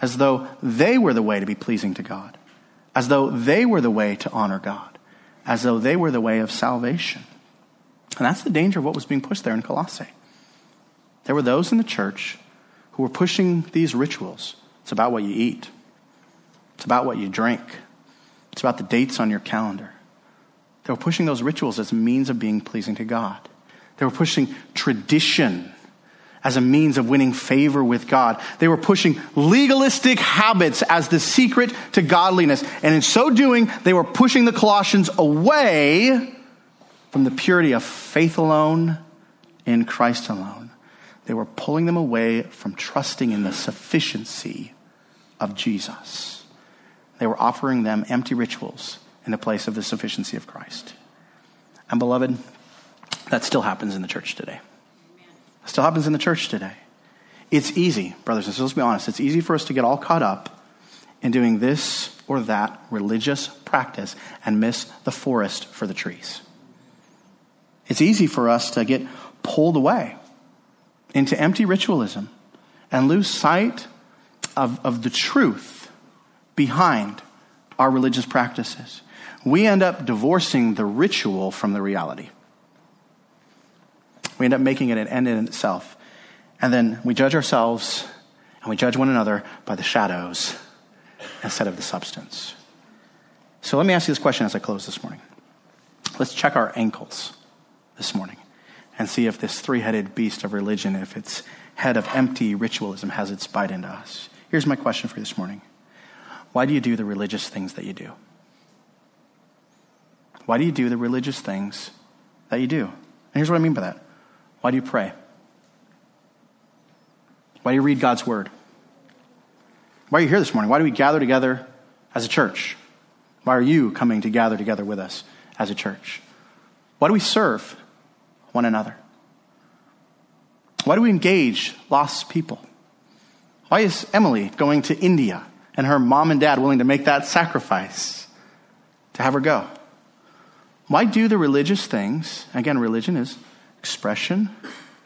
as though they were the way to be pleasing to God, as though they were the way to honor God, as though they were the way of salvation. And that's the danger of what was being pushed there in Colossae. There were those in the church who were pushing these rituals. It's about what you eat, it's about what you drink, it's about the dates on your calendar. They were pushing those rituals as a means of being pleasing to God. They were pushing tradition as a means of winning favor with God. They were pushing legalistic habits as the secret to godliness. And in so doing, they were pushing the Colossians away from the purity of faith alone in Christ alone. They were pulling them away from trusting in the sufficiency of Jesus. They were offering them empty rituals in the place of the sufficiency of Christ. And beloved, that still happens in the church today. Still happens in the church today. It's easy, brothers and sisters, let's be honest. It's easy for us to get all caught up in doing this or that religious practice and miss the forest for the trees. It's easy for us to get pulled away into empty ritualism and lose sight of, of the truth behind our religious practices. We end up divorcing the ritual from the reality. We end up making it an end in itself. And then we judge ourselves and we judge one another by the shadows instead of the substance. So let me ask you this question as I close this morning. Let's check our ankles this morning and see if this three headed beast of religion, if its head of empty ritualism has its bite into us. Here's my question for you this morning Why do you do the religious things that you do? Why do you do the religious things that you do? And here's what I mean by that why do you pray? Why do you read God's word? Why are you here this morning? Why do we gather together as a church? Why are you coming to gather together with us as a church? Why do we serve one another? Why do we engage lost people? Why is Emily going to India and her mom and dad willing to make that sacrifice to have her go? Why do the religious things? Again, religion is expression,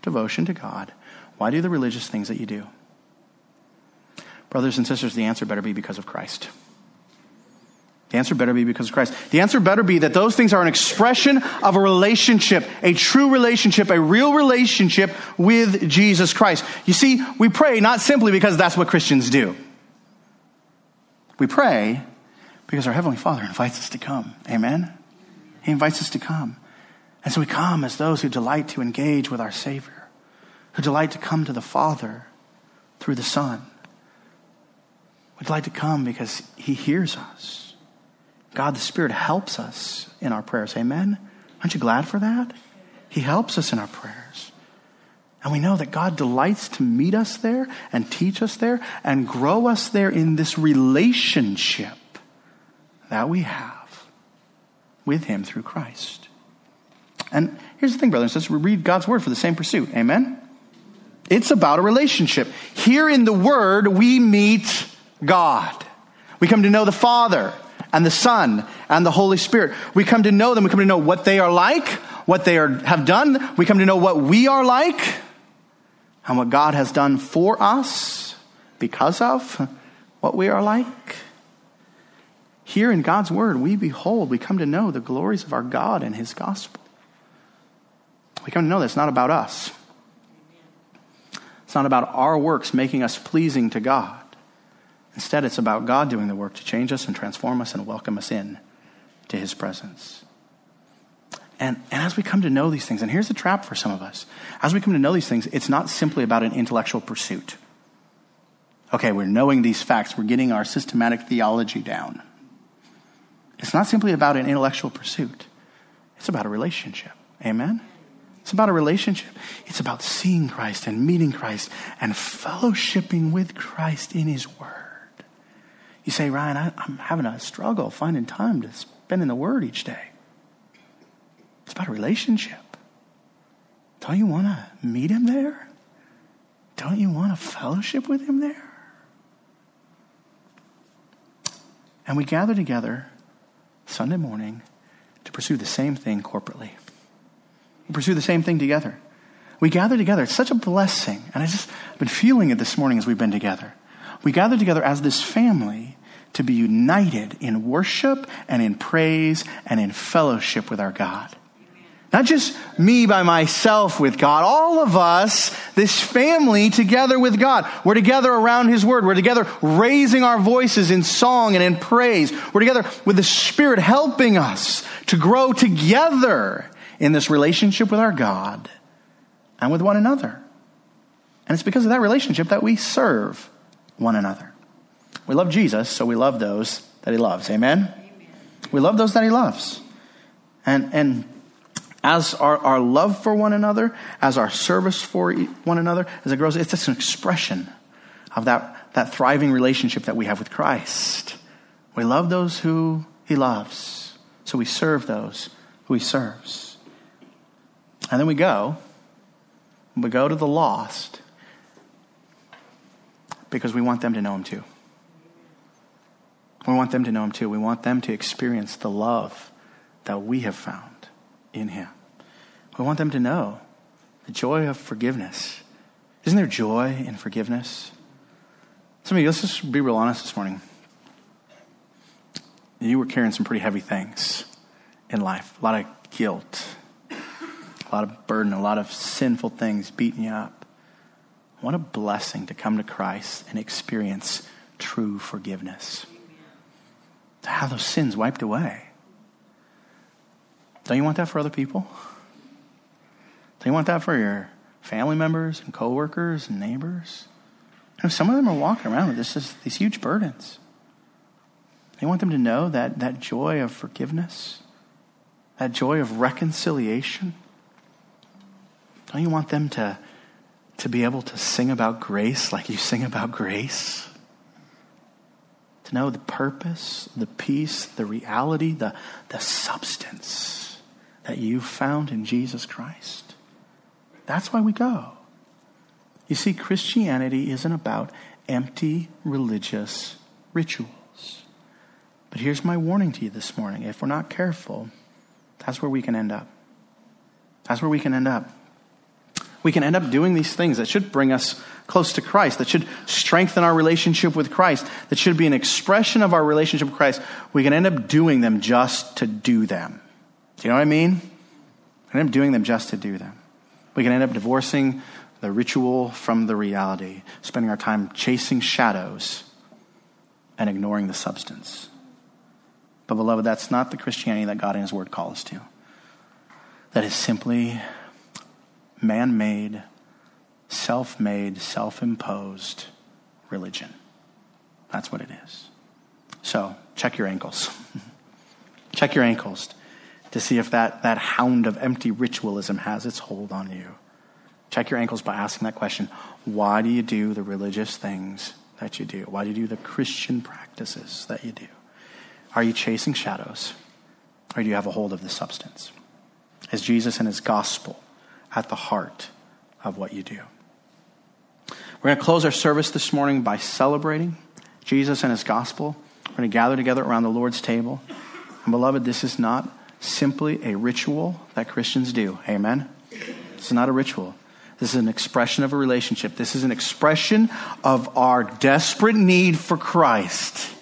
devotion to God. Why do the religious things that you do? Brothers and sisters, the answer better be because of Christ. The answer better be because of Christ. The answer better be that those things are an expression of a relationship, a true relationship, a real relationship with Jesus Christ. You see, we pray not simply because that's what Christians do. We pray because our Heavenly Father invites us to come. Amen? He invites us to come. And so we come as those who delight to engage with our Savior, who delight to come to the Father through the Son. We delight to come because He hears us. God the Spirit helps us in our prayers. Amen? Aren't you glad for that? He helps us in our prayers. And we know that God delights to meet us there and teach us there and grow us there in this relationship that we have with Him through Christ. And here's the thing, brothers and sisters, we read God's word for the same pursuit. Amen? It's about a relationship. Here in the word, we meet God. We come to know the Father and the Son and the Holy Spirit. We come to know them. We come to know what they are like, what they are, have done. We come to know what we are like and what God has done for us because of what we are like. Here in God's Word, we behold, we come to know the glories of our God and His gospel. We come to know that it's not about us. It's not about our works making us pleasing to God. Instead, it's about God doing the work to change us and transform us and welcome us in to His presence. And, and as we come to know these things, and here's the trap for some of us as we come to know these things, it's not simply about an intellectual pursuit. Okay, we're knowing these facts, we're getting our systematic theology down. It's not simply about an intellectual pursuit, it's about a relationship. Amen? It's about a relationship. It's about seeing Christ and meeting Christ and fellowshipping with Christ in His Word. You say, Ryan, I, am having a struggle finding time to spend in the Word each day. It's about a relationship. Don't you want to meet Him there? Don't you want to fellowship with Him there? And we gather together Sunday morning to pursue the same thing corporately. Pursue the same thing together. We gather together. It's such a blessing. And I just, I've been feeling it this morning as we've been together. We gather together as this family to be united in worship and in praise and in fellowship with our God. Not just me by myself with God, all of us, this family together with God. We're together around His Word. We're together raising our voices in song and in praise. We're together with the Spirit helping us to grow together in this relationship with our God and with one another. And it's because of that relationship that we serve one another. We love Jesus, so we love those that he loves. Amen? Amen. We love those that he loves. And, and as our, our love for one another, as our service for one another, as it grows, it's just an expression of that, that thriving relationship that we have with Christ. We love those who he loves, so we serve those who he serves. And then we go, we go to the lost because we want them to know him too. We want them to know him too. We want them to experience the love that we have found in Him. We want them to know the joy of forgiveness. Isn't there joy in forgiveness? Some of you, let's just be real honest this morning. You were carrying some pretty heavy things in life a lot of guilt, a lot of burden, a lot of sinful things beating you up. What a blessing to come to Christ and experience true forgiveness. To have those sins wiped away. Don't you want that for other people? Don't you want that for your family members and coworkers and neighbors? You know, some of them are walking around with this, these huge burdens. You want them to know that, that joy of forgiveness, that joy of reconciliation. Don't you want them to, to be able to sing about grace like you sing about grace? To know the purpose, the peace, the reality, the, the substance that you found in Jesus Christ. That's why we go. You see, Christianity isn't about empty religious rituals. But here's my warning to you this morning. If we're not careful, that's where we can end up. That's where we can end up. We can end up doing these things that should bring us close to Christ, that should strengthen our relationship with Christ, that should be an expression of our relationship with Christ. We can end up doing them just to do them. Do you know what I mean? We end up doing them just to do them. We can end up divorcing the ritual from the reality, spending our time chasing shadows and ignoring the substance. But, beloved, that's not the Christianity that God in His Word calls us to. That is simply man made, self made, self imposed religion. That's what it is. So, check your ankles. check your ankles to see if that, that hound of empty ritualism has its hold on you. Check your ankles by asking that question Why do you do the religious things that you do? Why do you do the Christian practices that you do? Are you chasing shadows? Or do you have a hold of the substance? Is Jesus and his gospel at the heart of what you do? We're going to close our service this morning by celebrating Jesus and his gospel. We're going to gather together around the Lord's table. And beloved, this is not simply a ritual that Christians do. Amen? This is not a ritual. This is an expression of a relationship. This is an expression of our desperate need for Christ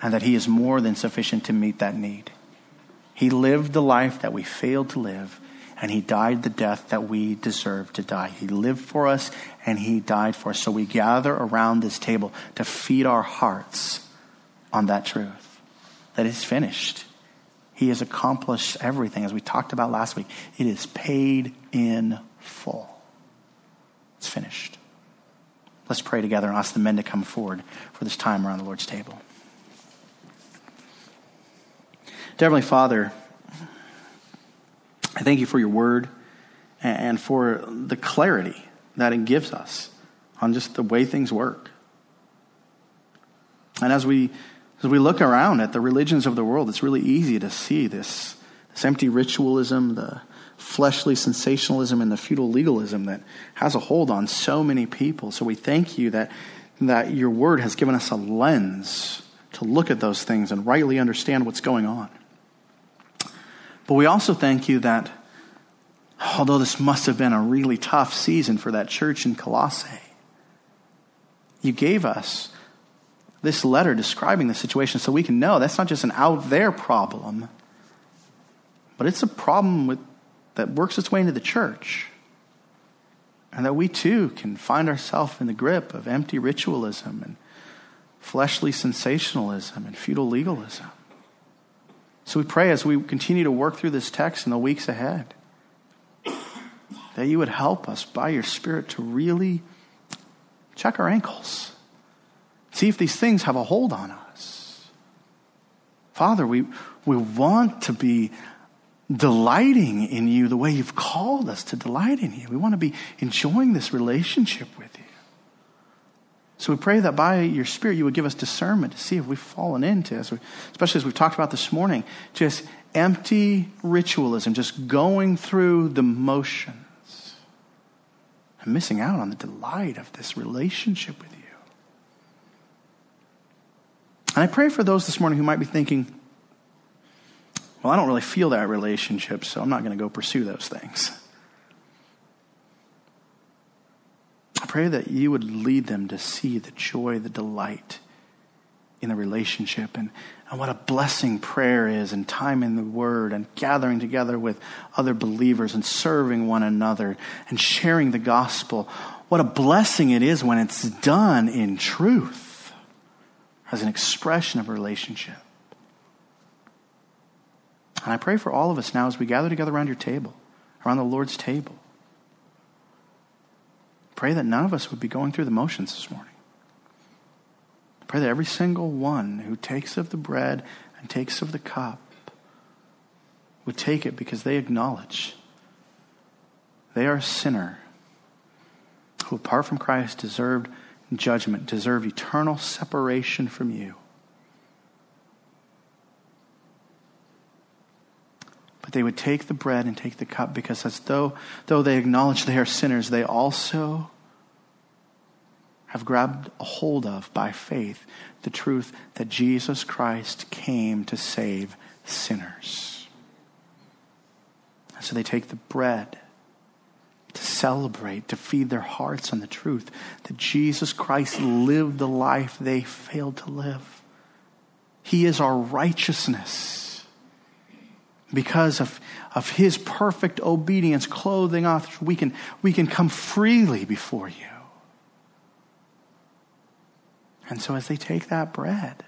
and that He is more than sufficient to meet that need. He lived the life that we failed to live, and He died the death that we deserve to die. He lived for us, and He died for us. So we gather around this table to feed our hearts on that truth that it's finished. He has accomplished everything, as we talked about last week. It is paid in full. It's finished. Let's pray together and ask the men to come forward for this time around the Lord's table. Heavenly Father, I thank you for your word and for the clarity that it gives us on just the way things work. And as we as we look around at the religions of the world, it's really easy to see this, this empty ritualism, the fleshly sensationalism, and the futile legalism that has a hold on so many people. So we thank you that, that your word has given us a lens to look at those things and rightly understand what's going on. But we also thank you that although this must have been a really tough season for that church in Colossae, you gave us this letter describing the situation so we can know that's not just an out there problem, but it's a problem with, that works its way into the church. And that we too can find ourselves in the grip of empty ritualism and fleshly sensationalism and futile legalism. So we pray as we continue to work through this text in the weeks ahead that you would help us by your Spirit to really check our ankles See if these things have a hold on us. Father, we, we want to be delighting in you the way you've called us to delight in you. We want to be enjoying this relationship with you. So we pray that by your Spirit you would give us discernment to see if we've fallen into, especially as we've talked about this morning, just empty ritualism, just going through the motions and missing out on the delight of this relationship with you. And I pray for those this morning who might be thinking, well, I don't really feel that relationship, so I'm not going to go pursue those things. I pray that you would lead them to see the joy, the delight in the relationship, and, and what a blessing prayer is, and time in the Word, and gathering together with other believers, and serving one another, and sharing the gospel. What a blessing it is when it's done in truth as an expression of a relationship. And I pray for all of us now as we gather together around your table, around the Lord's table. Pray that none of us would be going through the motions this morning. Pray that every single one who takes of the bread and takes of the cup would take it because they acknowledge they are a sinner who, apart from Christ, deserved judgment, deserve eternal separation from you. But they would take the bread and take the cup because, as though, though they acknowledge they are sinners, they also have grabbed a hold of by faith the truth that Jesus Christ came to save sinners. And so they take the bread to celebrate, to feed their hearts on the truth that Jesus Christ lived the life they failed to live. He is our righteousness. Because of, of his perfect obedience, clothing us, we can, we can come freely before you. And so, as they take that bread,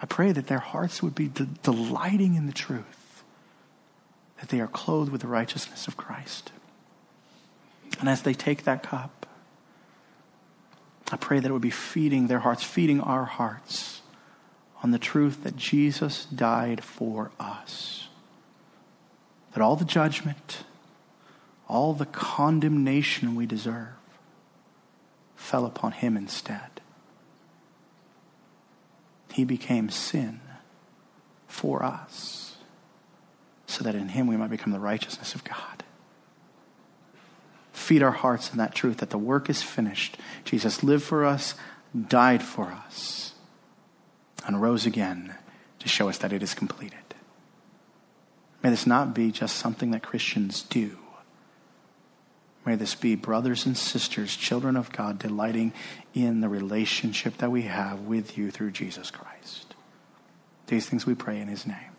I pray that their hearts would be de- delighting in the truth that they are clothed with the righteousness of Christ. And as they take that cup, I pray that it would be feeding their hearts, feeding our hearts on the truth that Jesus died for us. That all the judgment, all the condemnation we deserve fell upon him instead. He became sin for us, so that in him we might become the righteousness of God. Feed our hearts in that truth that the work is finished. Jesus lived for us, died for us, and rose again to show us that it is completed. May this not be just something that Christians do. May this be brothers and sisters, children of God, delighting in the relationship that we have with you through Jesus Christ. These things we pray in his name.